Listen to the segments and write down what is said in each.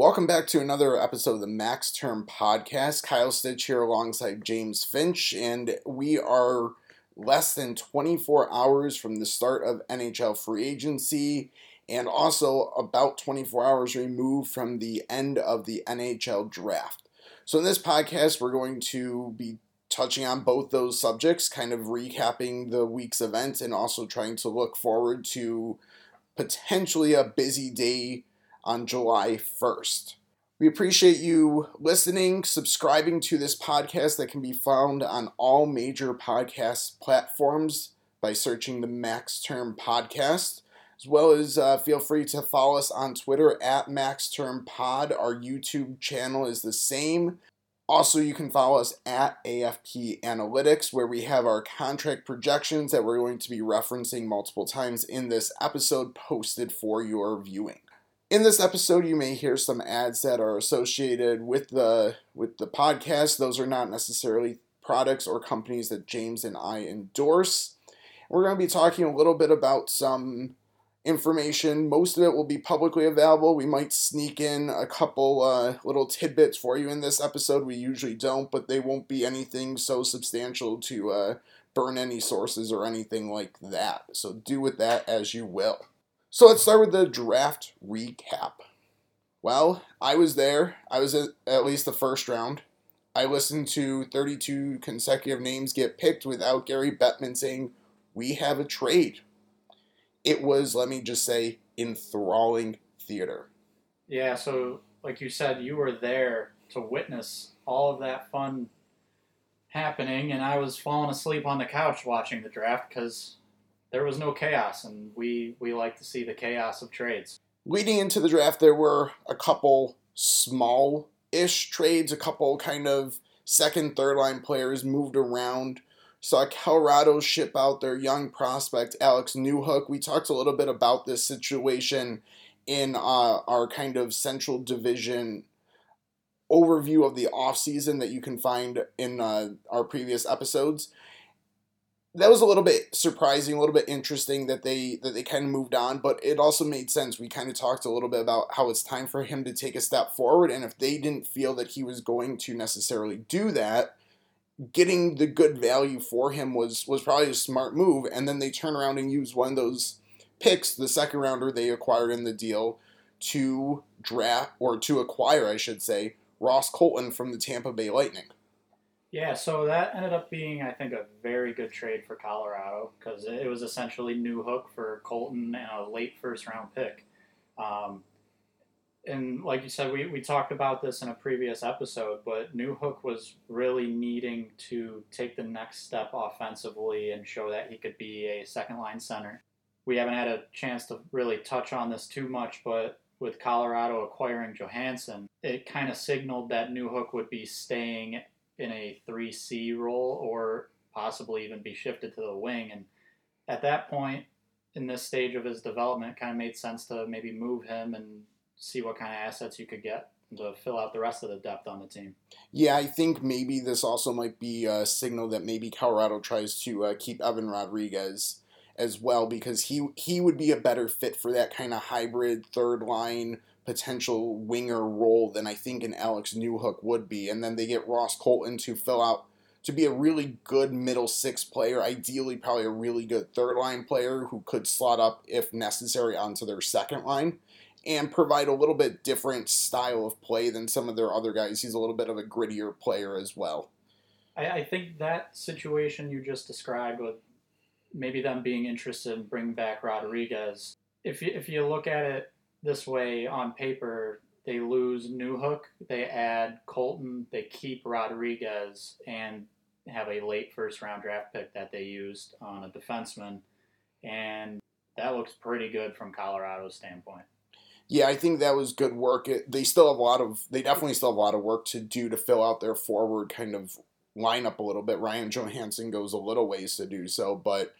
Welcome back to another episode of the Max Term Podcast. Kyle Stitch here alongside James Finch, and we are less than 24 hours from the start of NHL free agency and also about 24 hours removed from the end of the NHL draft. So, in this podcast, we're going to be touching on both those subjects, kind of recapping the week's events and also trying to look forward to potentially a busy day on July 1st. We appreciate you listening, subscribing to this podcast that can be found on all major podcast platforms by searching the Max Term Podcast, as well as uh, feel free to follow us on Twitter at Max Term Pod. Our YouTube channel is the same. Also, you can follow us at AFP Analytics, where we have our contract projections that we're going to be referencing multiple times in this episode posted for your viewing. In this episode, you may hear some ads that are associated with the with the podcast. Those are not necessarily products or companies that James and I endorse. We're going to be talking a little bit about some information. Most of it will be publicly available. We might sneak in a couple uh, little tidbits for you in this episode. We usually don't, but they won't be anything so substantial to uh, burn any sources or anything like that. So do with that as you will. So let's start with the draft recap. Well, I was there. I was at, least the first round. I listened to 32 consecutive names get picked without Gary Bettman saying, We have a trade. It was, let me just say, enthralling theater. Yeah, so like you said, you were there to witness all of that fun happening, and I was falling asleep on the couch watching the draft because there was no chaos, and we we like to see the chaos of trades. Leading into the draft, there were a couple small ish trades, a couple kind of second, third line players moved around. Saw Colorado ship out their young prospect, Alex Newhook. We talked a little bit about this situation in uh, our kind of Central Division overview of the offseason that you can find in uh, our previous episodes that was a little bit surprising, a little bit interesting that they that they kind of moved on, but it also made sense. We kind of talked a little bit about how it's time for him to take a step forward, and if they didn't feel that he was going to necessarily do that, getting the good value for him was was probably a smart move. And then they turn around and use one of those picks, the second rounder they acquired in the deal, to draft or to acquire, I should say, Ross Colton from the Tampa Bay Lightning. Yeah, so that ended up being, I think, a very good trade for Colorado because it was essentially Newhook for Colton and a late first round pick. Um, and like you said, we, we talked about this in a previous episode, but Newhook was really needing to take the next step offensively and show that he could be a second line center. We haven't had a chance to really touch on this too much, but with Colorado acquiring Johansen, it kind of signaled that Newhook would be staying in a 3C role or possibly even be shifted to the wing. And at that point, in this stage of his development, kind of made sense to maybe move him and see what kind of assets you could get to fill out the rest of the depth on the team. Yeah, I think maybe this also might be a signal that maybe Colorado tries to uh, keep Evan Rodrigues as well because he he would be a better fit for that kind of hybrid third line potential winger role than I think an Alex Newhook would be. And then they get Ross Colton to fill out to be a really good middle six player, ideally probably a really good third line player who could slot up if necessary onto their second line and provide a little bit different style of play than some of their other guys. He's a little bit of a grittier player as well. I, I think that situation you just described with maybe them being interested in bringing back Rodrigues, if you, if you look at it this way on paper, they lose Newhook, they add Colton, they keep Rodrigues, and have a late first round draft pick that they used on a defenseman. And that looks pretty good from Colorado's standpoint. Yeah, I think that was good work. It, they still have a lot of, they definitely still have a lot of work to do to fill out their forward kind of lineup a little bit. Ryan Johansen goes a little ways to do so, but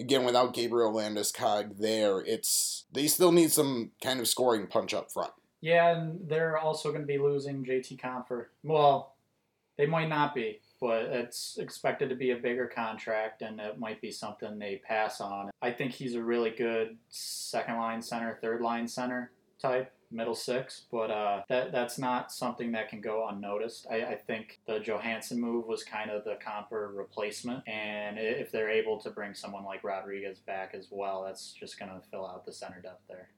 again, without Gabriel Landeskog there, it's they still need some kind of scoring punch up front. Yeah, and they're also going to be losing JT Compher. Well, they might not be, but it's expected to be a bigger contract, and it might be something they pass on. I think he's a really good second line center, third line center type. Middle six, but uh, that that's not something that can go unnoticed. I, I think the Johansen move was kind of the Compher replacement, and if they're able to bring someone like Rodrigues back as well, that's just going to fill out the center depth there.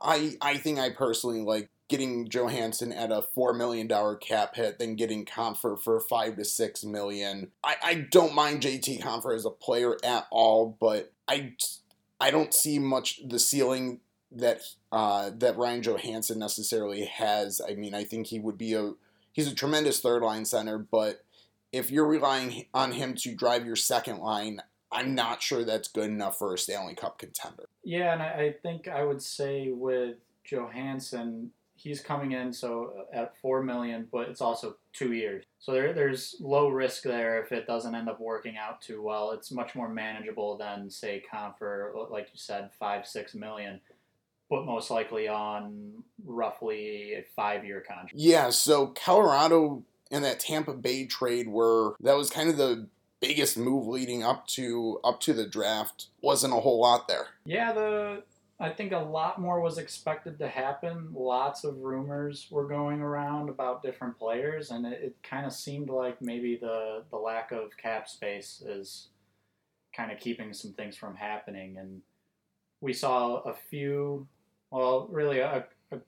I I think I personally like getting Johansen at a four million dollar cap hit than getting Compher for five to six million. I, I don't mind JT Compher as a player at all, but I I don't see much the ceiling that uh, that Ryan Johansen necessarily has. I mean, I think he would be a he's a tremendous third line center, but if you're relying on him to drive your second line, I'm not sure that's good enough for a Stanley Cup contender. Yeah, and I, think I would say with Johansen, he's coming in so at four million, but it's also two years. So there, there's low risk there if it doesn't end up working out too well. It's much more manageable than say Compher, like you said, five six million, but most likely on roughly a five year contract. Yeah. So Colorado and that Tampa Bay trade were that was kind of the biggest move leading up to up to the draft wasn't a whole lot there. Yeah, the I think a lot more was expected to happen. Lots of rumors were going around about different players, and it, it kind of seemed like maybe the, the lack of cap space is kind of keeping some things from happening. And we saw a few, well, really a, a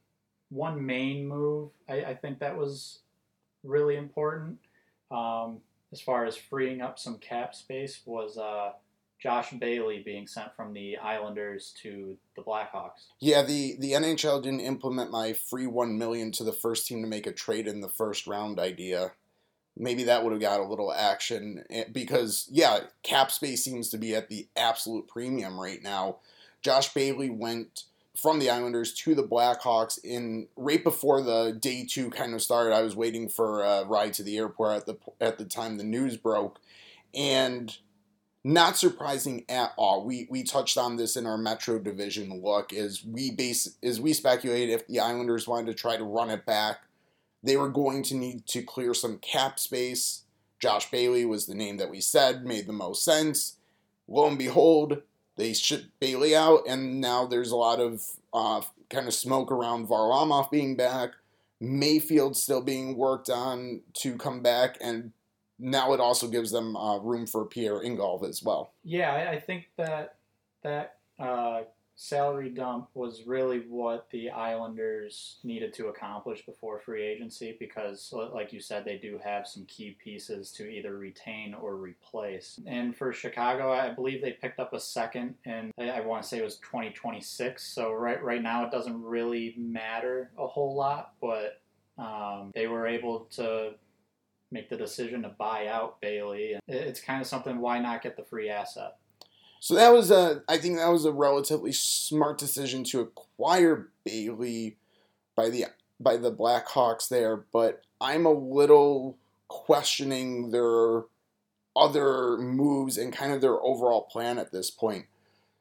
one main move. I, I think that was really important um, as far as freeing up some cap space was. Uh, Josh Bailey being sent from the Islanders to the Blackhawks. Yeah, the, the NHL didn't implement my free one million to the first team to make a trade in the first round idea. Maybe that would have got a little action eh, because yeah, cap space seems to be at the absolute premium right now. Josh Bailey went from the Islanders to the Blackhawks in right before the day two kind of started. I was waiting for a ride to the airport at the at the time the news broke, and not surprising at all. We we touched on this in our Metro Division look. as we base is we speculated if the Islanders wanted to try to run it back, they were going to need to clear some cap space. Josh Bailey was the name that we said made the most sense. Lo and behold, they shipped Bailey out, and now there's a lot of uh, kind of smoke around Varlamov being back. Mayfield still being worked on to come back, and now it also gives them uh, room for Pierre Engvall as well. Yeah, I think that that uh, salary dump was really what the Islanders needed to accomplish before free agency because, like you said, they do have some key pieces to either retain or replace. And for Chicago, I believe they picked up a second, and I want to say it was 2026. So right right now, it doesn't really matter a whole lot, but um, they were able to make the decision to buy out Bailey. It's kind of something. Why not get the free asset? So that was a. I think that was a relatively smart decision to acquire Bailey by the by the Blackhawks there, but I'm a little questioning their other moves and kind of their overall plan at this point.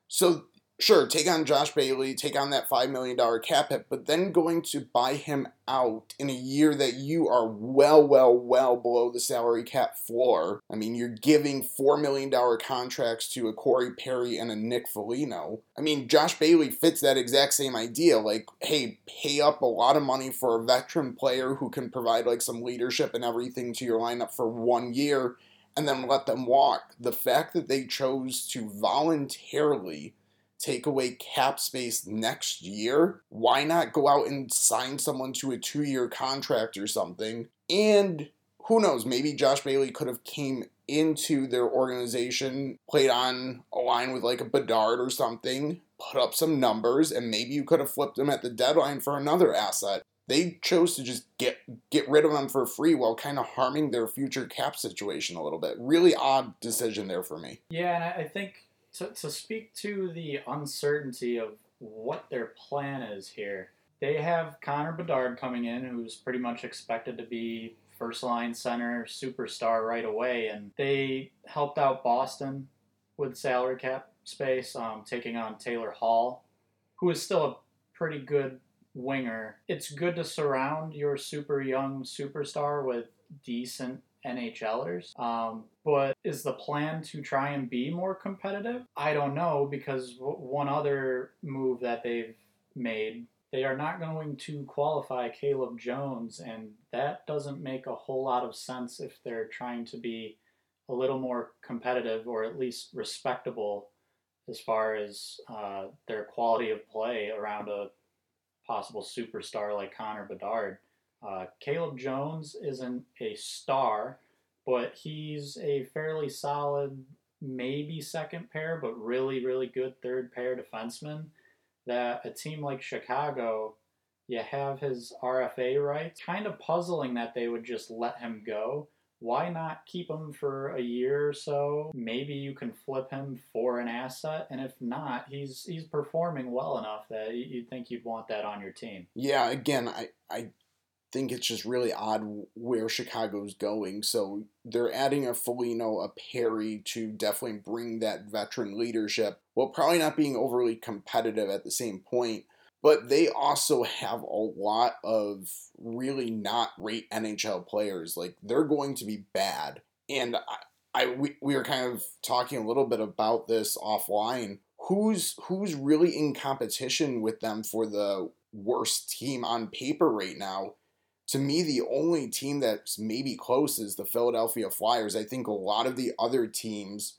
So sure, take on Josh Bailey, take on that $5 million cap hit, but then going to buy him out in a year that you are well, well, well below the salary cap floor. I mean, you're giving $4 million contracts to a Corey Perry and a Nick Foligno. I mean, Josh Bailey fits that exact same idea. Like, hey, pay up a lot of money for a veteran player who can provide like some leadership and everything to your lineup for one year and then let them walk. The fact that they chose to voluntarily take away cap space next year, why not go out and sign someone to a two year contract or something? And who knows, maybe Josh Bailey could have came into their organization, played on a line with like a Bedard or something, put up some numbers, and maybe you could have flipped him at the deadline for another asset. They chose to just get get rid of him for free while kind of harming their future cap situation a little bit. Really odd decision there for me. Yeah, and I think to, to speak to the uncertainty of what their plan is here, they have Connor Bedard coming in, who's pretty much expected to be first line center superstar right away, and they helped out Boston with salary cap space, um, taking on Taylor Hall, who is still a pretty good winger. It's good to surround your super young superstar with decent NHLers. Um, but is the plan to try and be more competitive? I don't know because one other move that they've made they are not going to qualify Caleb Jones, and that doesn't make a whole lot of sense if they're trying to be a little more competitive or at least respectable as far as uh, their quality of play around a possible superstar like Connor Bedard. Uh, Caleb Jones isn't a star, but he's a fairly solid, maybe second pair, but really, really good third pair defenseman. That a team like Chicago, you have his RFA rights. Kind of puzzling that they would just let him go why not keep him for a year or so? Maybe you can flip him for an asset, and if not, he's he's performing well enough that you'd think you'd want that on your team. Yeah, again, I I think it's just really odd where Chicago's going. So they're adding a Foligno, a Perry to definitely bring that veteran leadership, while probably not being overly competitive at the same point but they also have a lot of really not great NHL players. Like they're going to be bad. And I, I we, we were kind of talking a little bit about this offline. Who's who's really in competition with them for the worst team on paper right now? To me, the only team that's maybe close is the Philadelphia Flyers. I think a lot of the other teams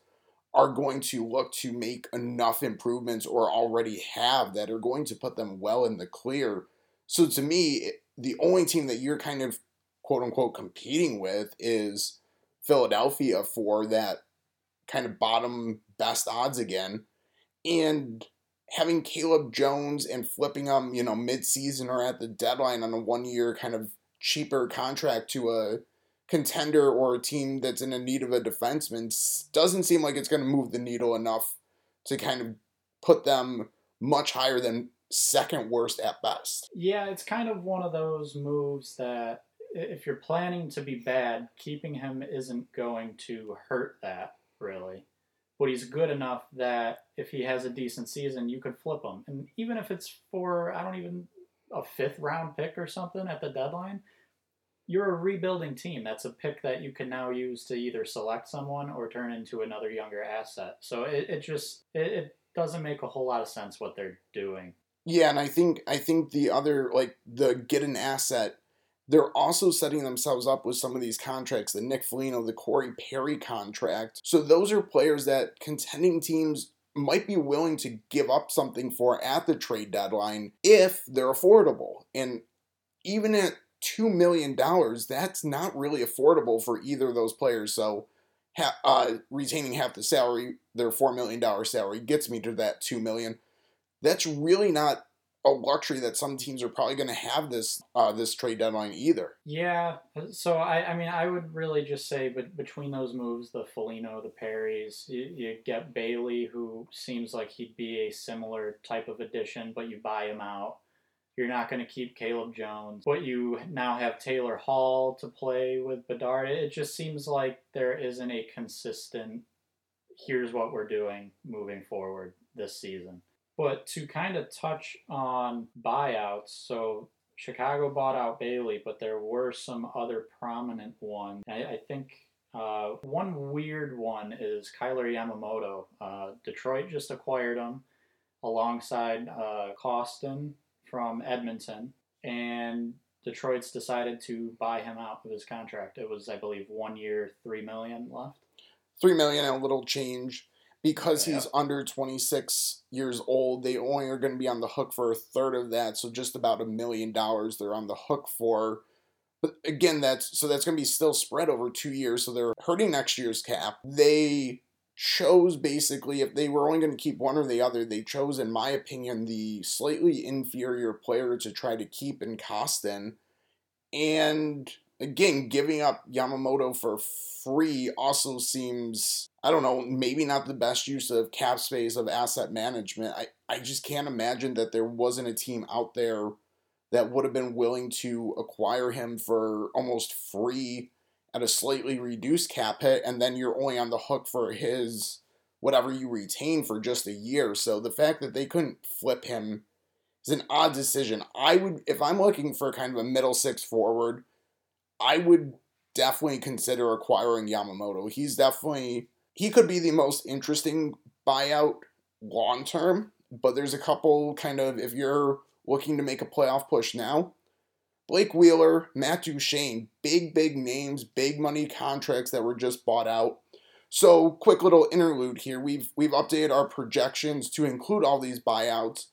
are going to look to make enough improvements or already have that are going to put them well in the clear. So to me, the only team that you're kind of quote unquote competing with is Philadelphia for that kind of bottom best odds again. And having Caleb Jones and flipping him, you know, mid season or at the deadline on a one year kind of cheaper contract to a contender or a team that's in a need of a defenseman doesn't seem like it's going to move the needle enough to kind of put them much higher than second worst at best. Yeah, it's kind of one of those moves that if you're planning to be bad, keeping him isn't going to hurt that really. But he's good enough that if he has a decent season, you could flip him. And even if it's for, I don't even, a fifth round pick or something at the deadline, you're a rebuilding team. That's a pick that you can now use to either select someone or turn into another younger asset. So it, it just it, it doesn't make a whole lot of sense what they're doing. Yeah, and I think I think the other like the get an asset, they're also setting themselves up with some of these contracts, the Nick Foligno, the Corey Perry contract. So those are players that contending teams might be willing to give up something for at the trade deadline if they're affordable. And even at two million dollars, that's not really affordable for either of those players. So, ha- uh, retaining half the salary, their four million dollar salary, gets me to that 2 million. That's really not a luxury that some teams are probably going to have this uh, this trade deadline either. Yeah, so I, I mean I would really just say, but between those moves, the Foligno, the Perrys, you, you get Bailey, who seems like he'd be a similar type of addition, but you buy him out. You're not going to keep Caleb Jones. But you now have Taylor Hall to play with Bedard. It just seems like there isn't a consistent, here's what we're doing moving forward this season. But to kind of touch on buyouts, so Chicago bought out Bailey, but there were some other prominent ones. I, I think uh, one weird one is Kailer Yamamoto. Uh, Detroit just acquired him alongside uh, Kostin from Edmonton, and Detroit's decided to buy him out of his contract. It was, I believe, one year, three million left. Three million and a little change. Because yeah. he's under 26 years old, they only are going to be on the hook for a third of that, so just about a million dollars they're on the hook for. But again, that's so that's going to be still spread over two years, so they're hurting next year's cap. They chose basically if they were only going to keep one or the other, they chose, in my opinion, the slightly inferior player to try to keep in Kostin. And again, giving up Yamamoto for free also seems, I don't know, maybe not the best use of cap space of asset management. I, I just can't imagine that there wasn't a team out there that would have been willing to acquire him for almost free at a slightly reduced cap hit, and then you're only on the hook for his whatever you retain for just a year. So the fact that they couldn't flip him is an odd decision. I would, if I'm looking for kind of a middle six forward, I would definitely consider acquiring Yamamoto. He's definitely he could be the most interesting buyout long term, but there's a couple kind of if you're looking to make a playoff push now. Blake Wheeler, Matt Duchene, big, big names, big money contracts that were just bought out. So, quick little interlude here. We've we've updated our projections to include all these buyouts.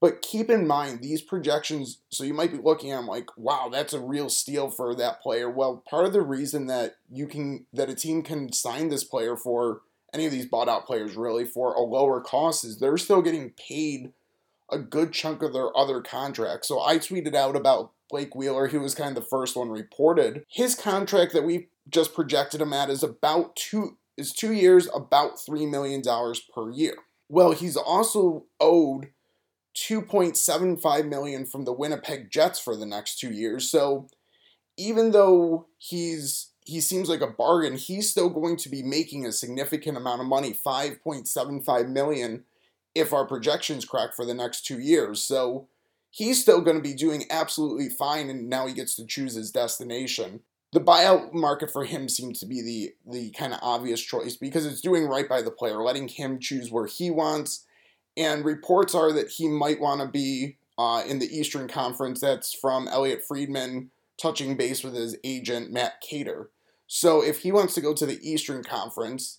But keep in mind these projections, so you might be looking at them like, wow, that's a real steal for that player. Well, part of the reason that you can that a team can sign this player for any of these bought out players really for a lower cost is they're still getting paid a good chunk of their other contracts. So I tweeted out about Blake Wheeler. He was kind of the first one reported. His contract that we just projected him at is about two is two years, about three million dollars per year. Well, he's also owed 2.75 million from the Winnipeg Jets for the next two years. So even though he's he seems like a bargain, he's still going to be making a significant amount of money, 5.75 million if our projections crack for the next two years. So he's still going to be doing absolutely fine, and now he gets to choose his destination. The buyout market for him seems to be the the kind of obvious choice because it's doing right by the player, letting him choose where he wants. And reports are that he might want to be uh, in the Eastern Conference. That's from Elliotte Friedman touching base with his agent Matt Keator. So if he wants to go to the Eastern Conference,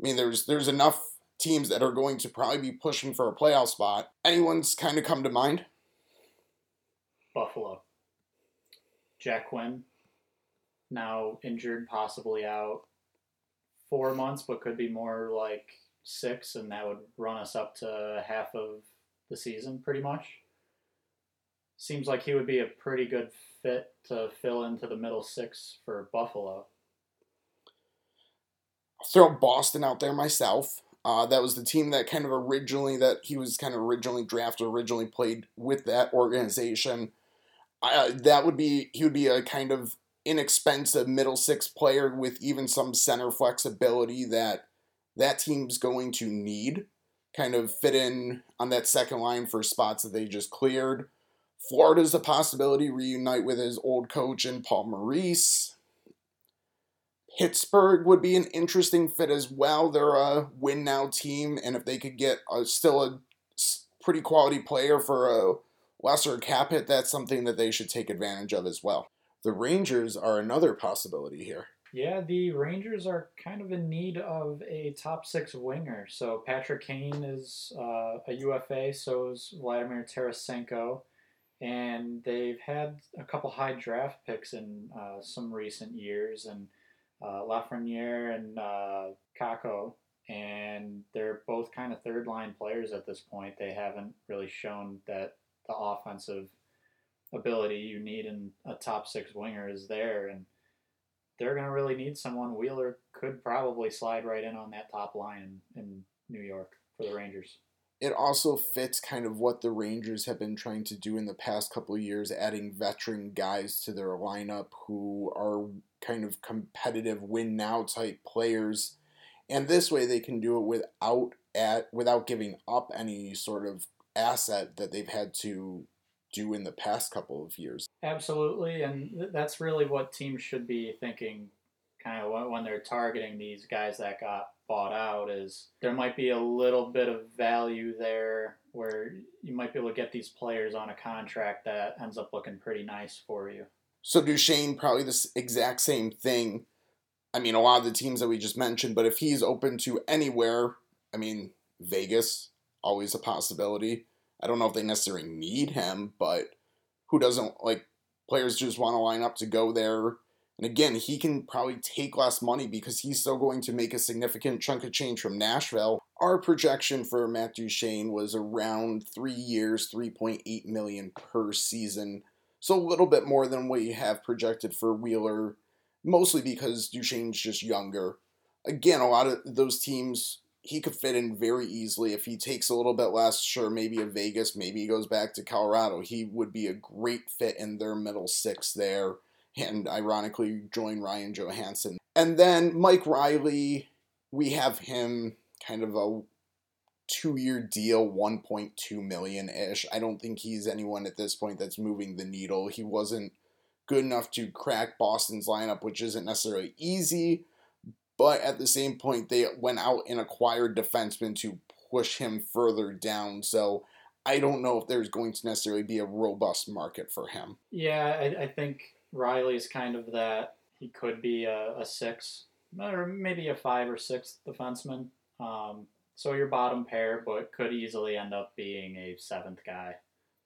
I mean, there's there's enough teams that are going to probably be pushing for a playoff spot. Anyone's kind of come to mind? Buffalo. Jack Quinn, now injured, possibly out four months, but could be more like six, and that would run us up to half of the season pretty much. Seems like he would be a pretty good fit to fill into the middle six for Buffalo. I'll throw Boston out there myself. Uh, that was the team that kind of originally that he was kind of originally drafted, originally played with that organization. Uh, that would be he would be a kind of inexpensive middle six player with even some center flexibility that that team's going to need. Kind of fit in on that second line for spots that they just cleared. Florida's a possibility reunite with his old coach and Paul Maurice. Pittsburgh would be an interesting fit as well. They're a win now team, and if they could get a, still a pretty quality player for a lesser cap hit, that's something that they should take advantage of as well. The Rangers are another possibility here. Yeah, the Rangers are kind of in need of a top six winger. So Patrick Kane is uh, a UFA, so is Vladimir Tarasenko. And they've had a couple high draft picks in uh, some recent years. And uh, Lafreniere and uh, Kakko, and they're both kind of third line players at this point. They haven't really shown that the offensive ability you need in a top six winger is there, and they're going to really need someone. Wheeler could probably slide right in on that top line in, New York for the Rangers it also fits kind of what the Rangers have been trying to do in the past couple of years, adding veteran guys to their lineup who are kind of competitive win now type players. And this way they can do it without at without giving up any sort of asset that they've had to do in the past couple of years. Absolutely, and that's really what teams should be thinking kind of when they're targeting these guys that got bought out is there might be a little bit of value there where you might be able to get these players on a contract that ends up looking pretty nice for you. So Duchene probably the exact same thing. I mean, a lot of the teams that we just mentioned, but if he's open to anywhere, I mean, Vegas always a possibility. I don't know if they necessarily need him, but who doesn't like players just want to line up to go there and again, he can probably take less money because he's still going to make a significant chunk of change from Nashville. Our projection for Matt Duchene was around three years, 3.8 million per season. So a little bit more than what you have projected for Wheeler, mostly because Duchene's just younger. Again, a lot of those teams he could fit in very easily if he takes a little bit less. Sure, maybe a Vegas, maybe he goes back to Colorado. He would be a great fit in their middle six there and ironically join Ryan Johansen. And then Mike Reilly, we have him kind of a two-year deal, 1.2 million ish. I don't think he's anyone at this point that's moving the needle. He wasn't good enough to crack Boston's lineup, which isn't necessarily easy. But at the same point, they went out and acquired defensemen to push him further down. So I don't know if there's going to necessarily be a robust market for him. Yeah, I, I think Reilly's kind of that. He could be a, a six or maybe a five or six defenseman. Um, so your bottom pair, but could easily end up being a seventh guy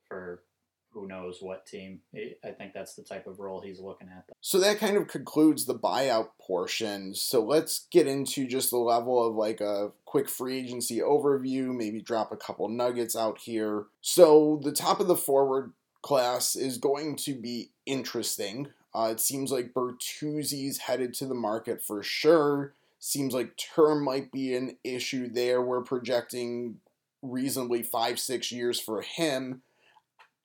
for who knows what team. I think that's the type of role he's looking at. So that kind of concludes the buyout portion. So let's get into just the level of like a quick free agency overview, maybe drop a couple nuggets out here. So the top of the forward class is going to be interesting. Uh, it seems like Bertuzzi's headed to the market for sure. Seems like term might be an issue there. We're projecting reasonably five, six years for him.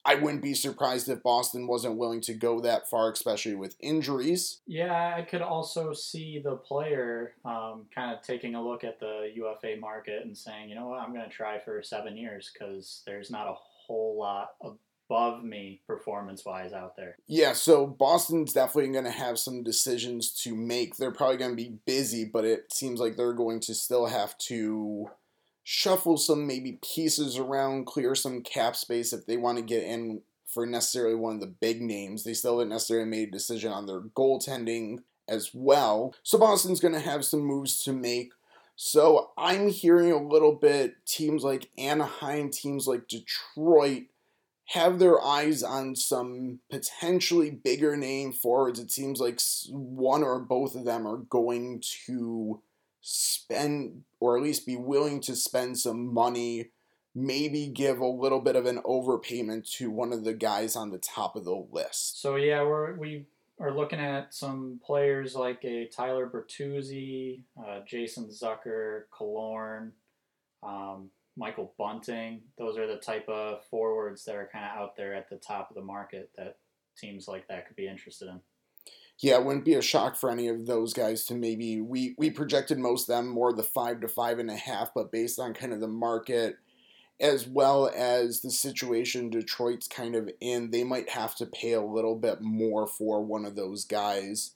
I wouldn't be surprised if Boston wasn't willing to go that far, especially with injuries. Yeah, I could also see the player um, kind of taking a look at the UFA market and saying, you know what, I'm going to try for seven years because there's not a whole lot above me performance wise out there. Yeah, so Boston's definitely going to have some decisions to make. They're probably going to be busy, but it seems like they're going to still have to shuffle some maybe pieces around, clear some cap space if they want to get in for necessarily one of the big names. They still haven't necessarily made a decision on their goaltending as well. So Boston's going to have some moves to make. So I'm hearing a little bit teams like Anaheim, teams like Detroit have their eyes on some potentially bigger name forwards. It seems like one or both of them are going to spend or at least be willing to spend some money, maybe give a little bit of an overpayment to one of the guys on the top of the list. So yeah, we're we are looking at some players like a Tyler Bertuzzi, uh, Jason Zucker, Killorn, um, Michael Bunting. Those are the type of forwards that are kind of out there at the top of the market that teams like that could be interested in yeah, it wouldn't be a shock for any of those guys to maybe we we projected most of them more the five to five and a half, but based on kind of the market as well as the situation Detroit's kind of in, they might have to pay a little bit more for one of those guys.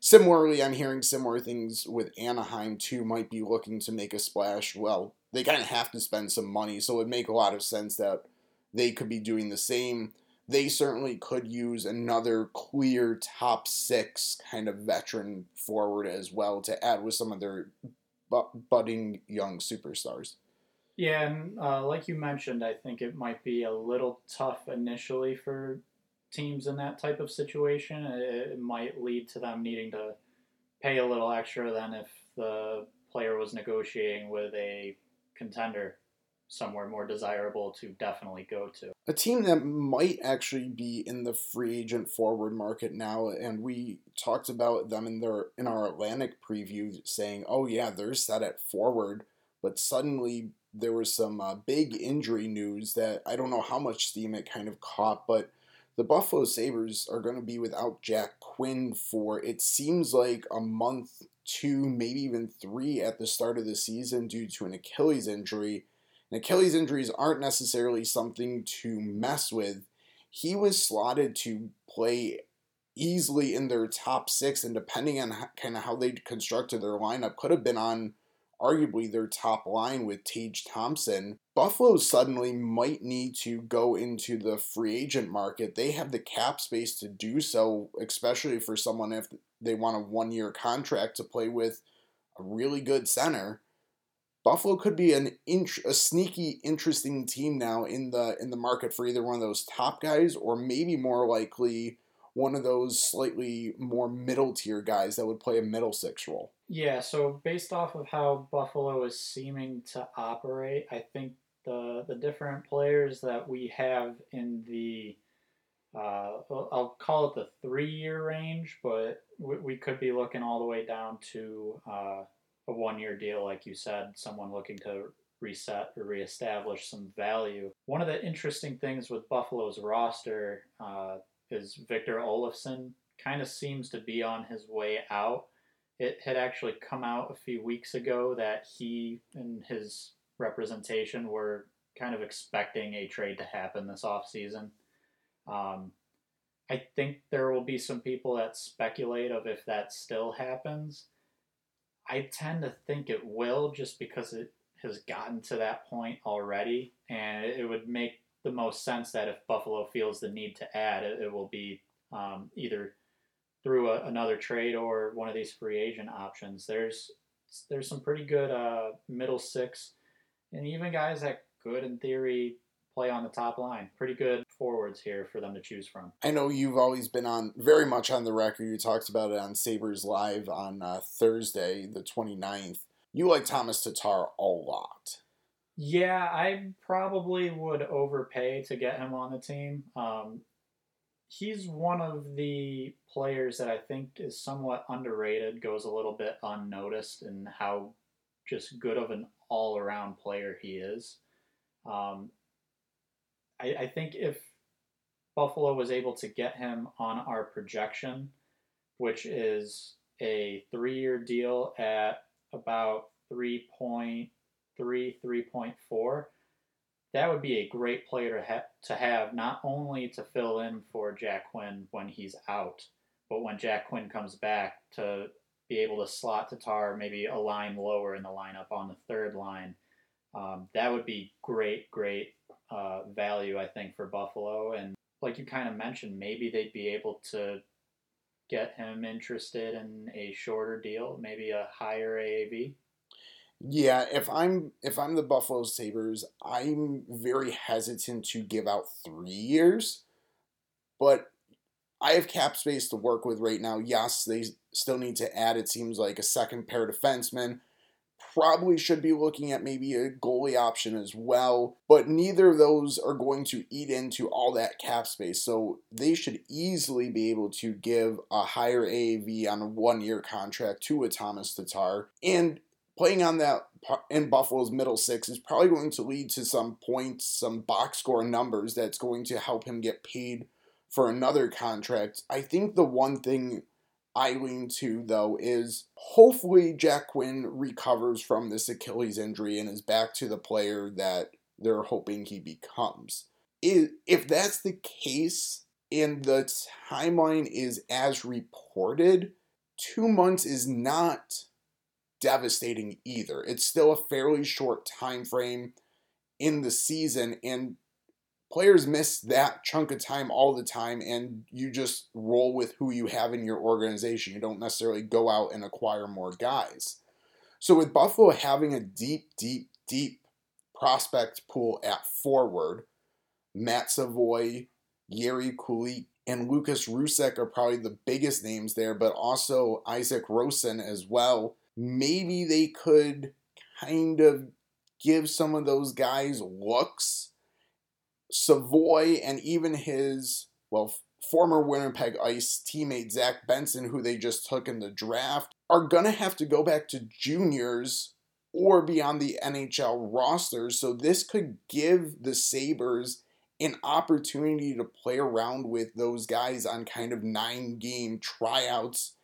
Similarly, I'm hearing similar things with Anaheim too, might be looking to make a splash. Well, they kind of have to spend some money, so it would make a lot of sense that they could be doing the same they certainly could use another clear top six kind of veteran forward as well to add with some of their budding young superstars. Yeah, and uh, like you mentioned, I think it might be a little tough initially for teams in that type of situation. It, it might lead to them needing to pay a little extra than if the player was negotiating with a contender somewhere more desirable to definitely go to. A team that might actually be in the free agent forward market now, and we talked about them in their in our Atlantic preview, saying, "Oh yeah, they're set at forward," but suddenly there was some uh, big injury news that I don't know how much steam it kind of caught, but the Buffalo Sabres are going to be without Jack Quinn for it seems like a month, two, maybe even three at the start of the season due to an Achilles injury and Achilles injuries aren't necessarily something to mess with. He was slotted to play easily in their top six, and depending on kind of how they constructed their lineup, could have been on arguably their top line with Tage Thompson. Buffalo suddenly might need to go into the free agent market. They have the cap space to do so, especially for someone if they want a one year contract to play with a really good center. Buffalo could be an int- a sneaky, interesting team now in the in the market for either one of those top guys, or maybe more likely one of those slightly more middle tier guys that would play a middle six role. Yeah, so based off of how Buffalo is seeming to operate, I think the the different players that we have in the uh, I'll call it the three year range, but we, we could be looking all the way down to uh, a one year deal, like you said, someone looking to reset or reestablish some value. One of the interesting things with Buffalo's roster uh, is Victor Olofsson kind of seems to be on his way out. It had actually come out a few weeks ago that he and his representation were kind of expecting a trade to happen this offseason. Um, I think there will be some people that speculate of if that still happens. I tend to think it will just because it has gotten to that point already, and it would make the most sense that if Buffalo feels the need to add, it, it will be um, either through a, another trade or one of these free agent options. There's there's some pretty good uh, middle six, and even guys that could, in theory, play on the top line. Pretty good forwards here for them to choose from. I know you've always been on very much on the record. You talked about it on Sabres Live on uh, Thursday, the 29th. You like Tomas Tatar a lot. Yeah, I probably would overpay to get him on the team. Um, he's one of the players that I think is somewhat underrated, goes a little bit unnoticed in how just good of an all around player he is. Um, I, I think if Buffalo was able to get him on our projection, which is a three year deal at about 3.3, 3.4, that would be a great player to, ha- to have, not only to fill in for Jack Quinn when he's out, but when Jack Quinn comes back to be able to slot Tatar maybe a line lower in the lineup on the third line. Um, that would be great, great uh, value, I think, for Buffalo. And like you kind of mentioned, maybe they'd be able to get him interested in a shorter deal, maybe a higher AAV. Yeah, if I'm if I'm the Buffalo Sabres, I'm very hesitant to give out three years, but I have cap space to work with right now. Yes, they still need to add. It seems like a second pair defenseman probably should be looking at maybe a goalie option as well, but neither of those are going to eat into all that cap space. So they should easily be able to give a higher AAV on a one year contract to a Tomas Tatar. And playing on that in Buffalo's middle six is probably going to lead to some points, some box score numbers that's going to help him get paid for another contract. I think the one thing I lean to, though, is hopefully Jack Quinn recovers from this Achilles injury and is back to the player that they're hoping he becomes. If that's the case and the timeline is as reported, two months is not devastating either. It's still a fairly short time frame in the season, and players miss that chunk of time all the time and you just roll with who you have in your organization. You don't necessarily go out and acquire more guys. So with Buffalo having a deep, deep, deep prospect pool at forward, Matt Savoie, Jiri Kulich, and Lukas Rousek are probably the biggest names there, but also Isaac Rosén as well. Maybe they could kind of give some of those guys looks Savoie and even his, well, former Winnipeg Ice teammate Zach Benson, who they just took in the draft, are going to have to go back to juniors or be on the NHL roster. So this could give the Sabres an opportunity to play around with those guys on kind of nine game tryouts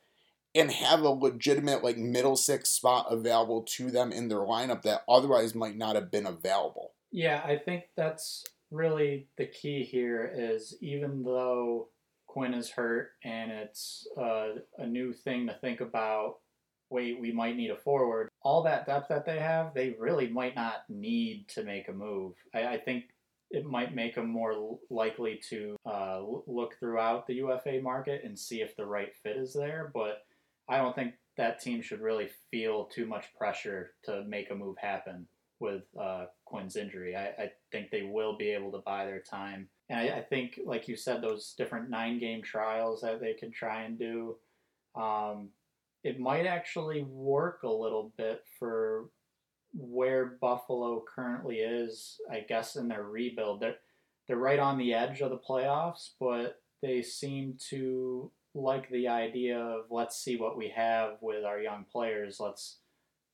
and have a legitimate like middle six spot available to them in their lineup that otherwise might not have been available. Yeah, I think that's really the key here is even though Quinn is hurt and it's uh, a new thing to think about, wait, we might need a forward. All that depth that they have, they really might not need to make a move. I, I think it might make them more likely to uh, look throughout the UFA market and see if the right fit is there. But I don't think that team should really feel too much pressure to make a move happen with uh, Quinn's injury. I, I, think they will be able to buy their time. And I, I, think, like you said, those different nine game trials that they could try and do, um, it might actually work a little bit for where Buffalo currently is, I guess, in their rebuild. They're, they're right on the edge of the playoffs, but they seem to like the idea of let's see what we have with our young players. Let's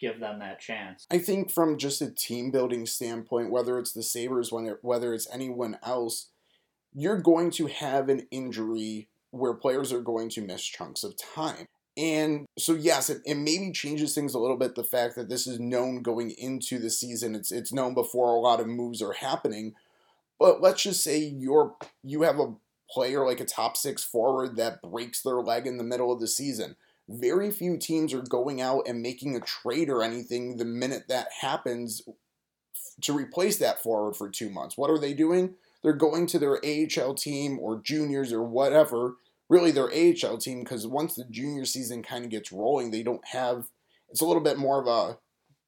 give them that chance. I think from just a team building standpoint, whether it's the Sabres, whether it's anyone else, you're going to have an injury where players are going to miss chunks of time. And so, yes, it, it maybe changes things a little bit. The fact that this is known going into the season, it's it's known before a lot of moves are happening. But let's just say you're you have a player like a top six forward that breaks their leg in the middle of the season very few teams are going out and making a trade or anything the minute that happens to replace that forward for two months. What are they doing? they're going to their AHL team or juniors or whatever, really their AHL team, because once the junior season kind of gets rolling, they don't have, it's a little bit more of a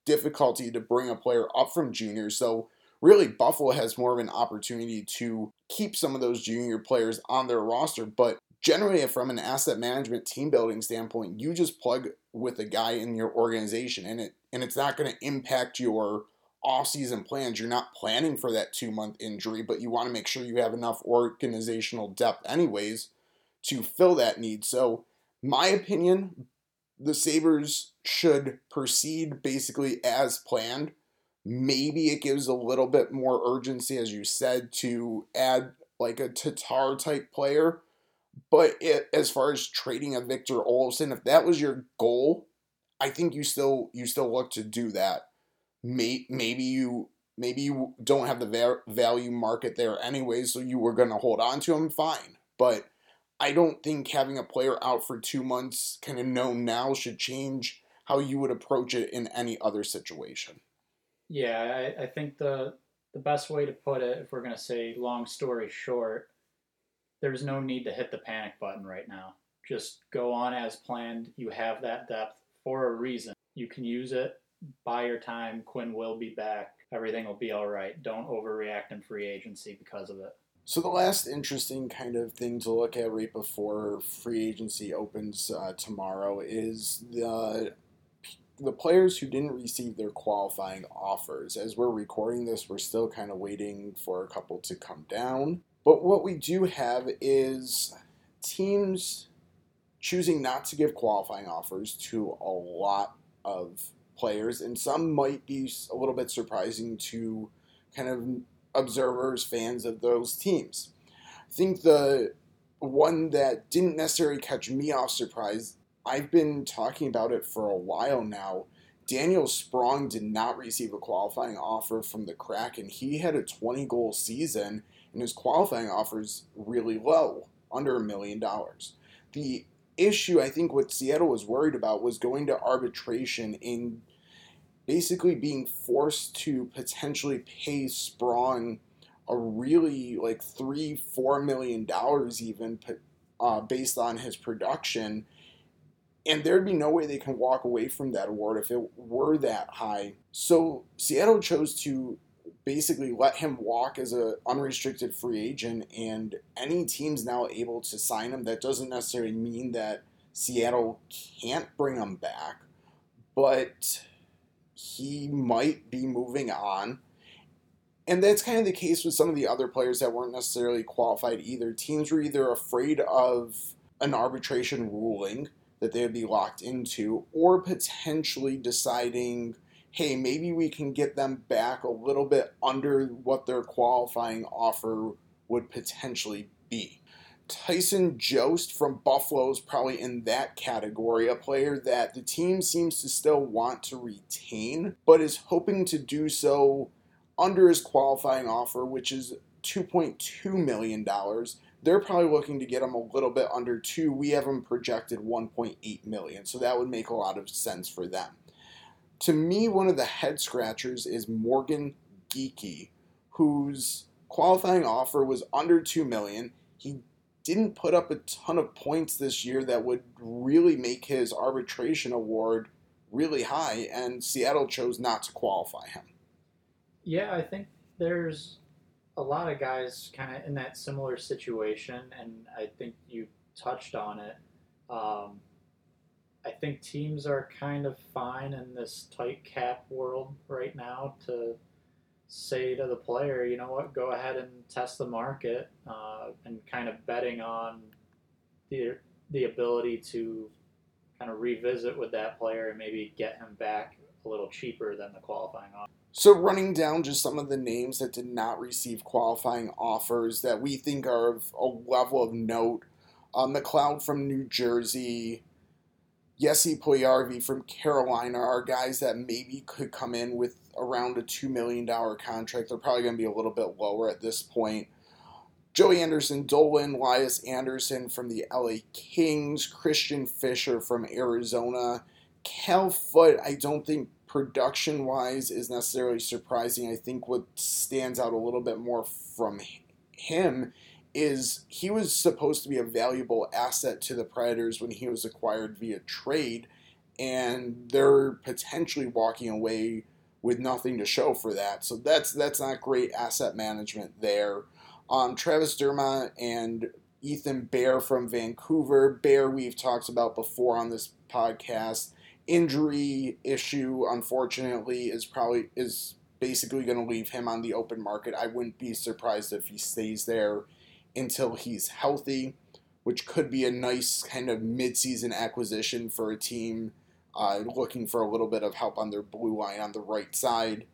difficulty to bring a player up from juniors. So really, Buffalo has more of an opportunity to keep some of those junior players on their roster. But generally, from an asset management team building standpoint, you just plug with a guy in your organization, and it and it's not going to impact your off-season plans. You're not planning for that two-month injury, but you want to make sure you have enough organizational depth, anyways, to fill that need. So, my opinion, the Sabres should proceed basically as planned. Maybe it gives a little bit more urgency, as you said, to add like a Tatar type player. But it, as far as trading a Victor Olofsson, if that was your goal, I think you still you still look to do that. May, maybe you maybe you don't have the value market there anyway, so you were going to hold on to him. Fine, but I don't think having a player out for two months, kind of known now, should change how you would approach it in any other situation. Yeah, I, I think the the best way to put it, if we're gonna say long story short, there's no need to hit the panic button right now. Just go on as planned. You have that depth for a reason. You can use it. Buy your time. Quinn will be back. Everything will be all right. Don't overreact in free agency because of it. So the last interesting kind of thing to look at right before free agency opens uh, tomorrow is the the players who didn't receive their qualifying offers. As we're recording this, we're still kind of waiting for a couple to come down. But what we do have is teams choosing not to give qualifying offers to a lot of players, and some might be a little bit surprising to kind of observers, fans of those teams. I think the one that didn't necessarily catch me off surprise, I've been talking about it for a while now. Daniel Sprong did not receive a qualifying offer from the Kraken. He had a 20 goal season, and his qualifying offers really low, under a million dollars. The issue, I think, what Seattle was worried about was going to arbitration in basically being forced to potentially pay Sprong a really like three, four million dollars even uh, based on his production. And there'd be no way they can walk away from that award if it were that high. So Seattle chose to basically let him walk as an unrestricted free agent, and any team's now able to sign him. That doesn't necessarily mean that Seattle can't bring him back, but he might be moving on. And that's kind of the case with some of the other players that weren't necessarily qualified either. Teams were either afraid of an arbitration ruling that they would be locked into, or potentially deciding, hey, maybe we can get them back a little bit under what their qualifying offer would potentially be. Tyson Jost from Buffalo is probably in that category, a player that the team seems to still want to retain, but is hoping to do so under his qualifying offer, which is $2.2 million. They're probably looking to get him a little bit under two. We have him projected 1.8 million, so that would make a lot of sense for them. To me, one of the head scratchers is Morgan Geekie, whose qualifying offer was under two million. He didn't put up a ton of points this year that would really make his arbitration award really high, and Seattle chose not to qualify him. Yeah, I think there's a lot of guys kind of in that similar situation, and I think you touched on it. Um, think teams are kind of fine in this tight cap world right now to say to the player, you know what, go ahead and test the market, uh, and kind of betting on the the ability to kind of revisit with that player and maybe get him back a little cheaper than the qualifying offer. So, running down just some of the names that did not receive qualifying offers that we think are of a level of note uh, McLeod from New Jersey, Jesse Puljujarvi from Carolina are guys that maybe could come in with around a $2 million contract. They're probably going to be a little bit lower at this point. Joey Anderson, Dolan, Lias Andersson from the LA Kings, Christian Fischer from Arizona. Cal Foote, I don't think production wise is necessarily surprising. I think what stands out a little bit more from him is he was supposed to be a valuable asset to the Predators when he was acquired via trade, and they're potentially walking away with nothing to show for that. So that's that's not great asset management there. Um, Travis Dermott and Ethan Bear from Vancouver. Bear we've talked about before on this podcast. Injury issue, unfortunately, is probably is basically going to leave him on the open market. I wouldn't be surprised if he stays there until he's healthy, which could be a nice kind of midseason acquisition for a team uh, looking for a little bit of help on their blue line on the right side.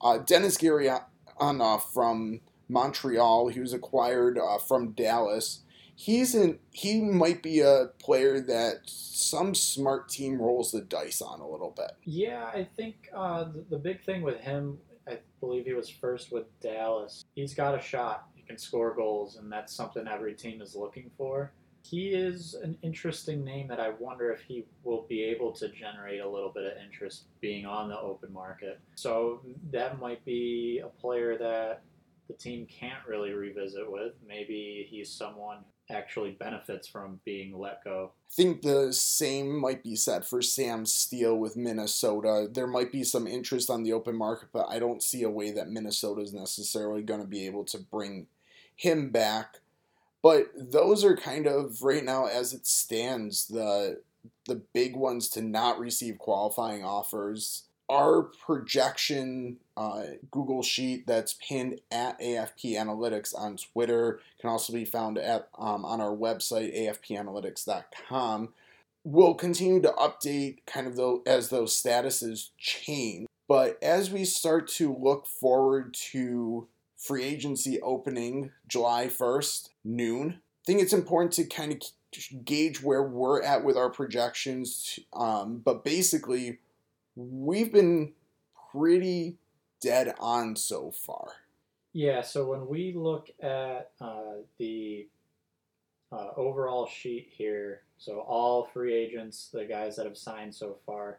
Uh, Denis Gurianov from Montreal, he was acquired uh, from Dallas. He's in. He might be a player that some smart team rolls the dice on a little bit. Yeah, I think uh, the, the big thing with him, I believe he was first with Dallas. He's got a shot. He can score goals, and that's something every team is looking for he is an interesting name that I wonder if he will be able to generate a little bit of interest being on the open market. So that might be a player that the team can't really revisit with. Maybe he's someone actually benefits from being let go. I think the same might be said for Sam Steel with Minnesota. There might be some interest on the open market, but I don't see a way that Minnesota is necessarily going to be able to bring him back. But those are kind of right now as it stands the the big ones to not receive qualifying offers. Our projection uh, Google sheet that's pinned at AFP Analytics on Twitter can also be found at um, on our website afpanalytics.com. We'll continue to update kind of as those statuses change. But as we start to look forward to free agency opening July 1st, noon. I think it's important to kind of gauge where we're at with our projections. Um, but basically, we've been pretty dead on so far. Yeah, so when we look at uh, the uh, overall sheet here, so all free agents, the guys that have signed so far,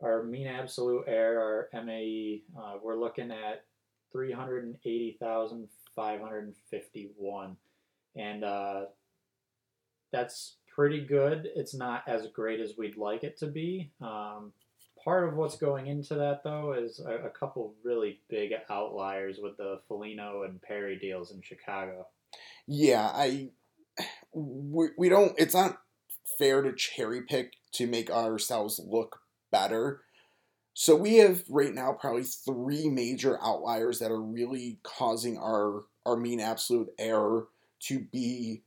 our mean absolute error, our MAE, uh, we're looking at 380,551. And uh, that's pretty good. It's not as great as we'd like it to be. Um, part of what's going into that, though, is a, a couple really big outliers with the Foligno and Perry deals in Chicago. Yeah, I. We, we don't. It's not fair to cherry pick to make ourselves look better so we have right now probably three major outliers that are really causing our our mean absolute error to be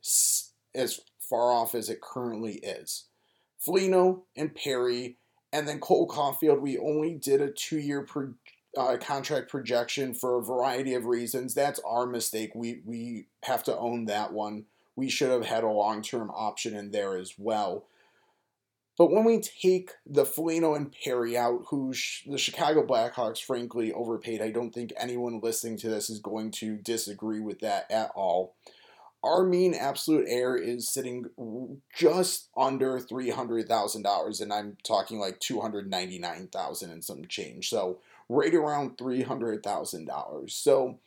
as far off as it currently is. Foligno and Perry, and then Cole Caufield. We only did a two-year pro, uh, contract projection for a variety of reasons. That's our mistake. We we have to own that one. We should have had a long-term option in there as well. But when we take the Foligno and Perry out, who sh- the Chicago Blackhawks frankly overpaid, I don't think anyone listening to this is going to disagree with that at all. Our mean absolute error is sitting just under three hundred thousand dollars, and I'm talking like two hundred ninety nine thousand and some change. So right around three hundred thousand dollars. So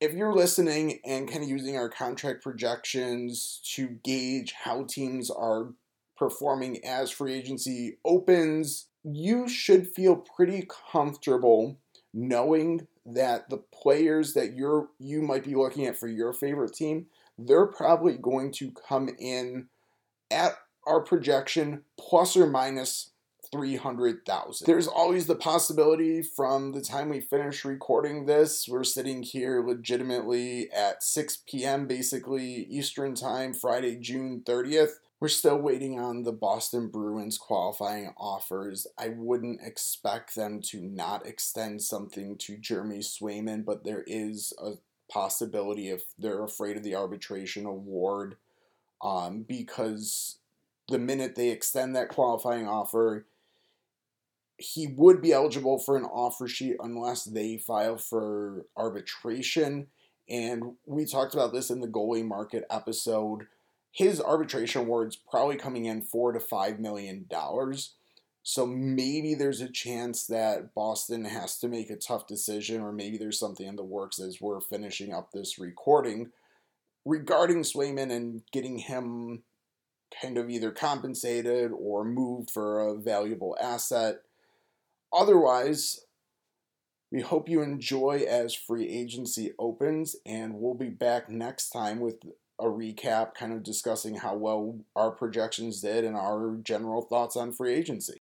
if you're listening and kind of using our contract projections to gauge how teams are performing as free agency opens, you should feel pretty comfortable knowing that the players that you're you might be looking at for your favorite team, they're probably going to come in at our projection plus or minus 300,000. There's always the possibility from the time we finish recording this, we're sitting here legitimately at 6 p.m. basically Eastern Time, Friday, June 30th. We're still waiting on the Boston Bruins qualifying offers. I wouldn't expect them to not extend something to Jeremy Swayman, but there is a possibility if they're afraid of the arbitration award um, because the minute they extend that qualifying offer, he would be eligible for an offer sheet unless they file for arbitration. And we talked about this in the goalie market episode his arbitration award's probably coming in four to five million dollars. So maybe there's a chance that Boston has to make a tough decision, or maybe there's something in the works as we're finishing up this recording. regarding Swayman and getting him kind of either compensated or moved for a valuable asset. Otherwise, we hope you enjoy as free agency opens, and we'll be back next time with a recap, kind of discussing how well our projections did and our general thoughts on free agency.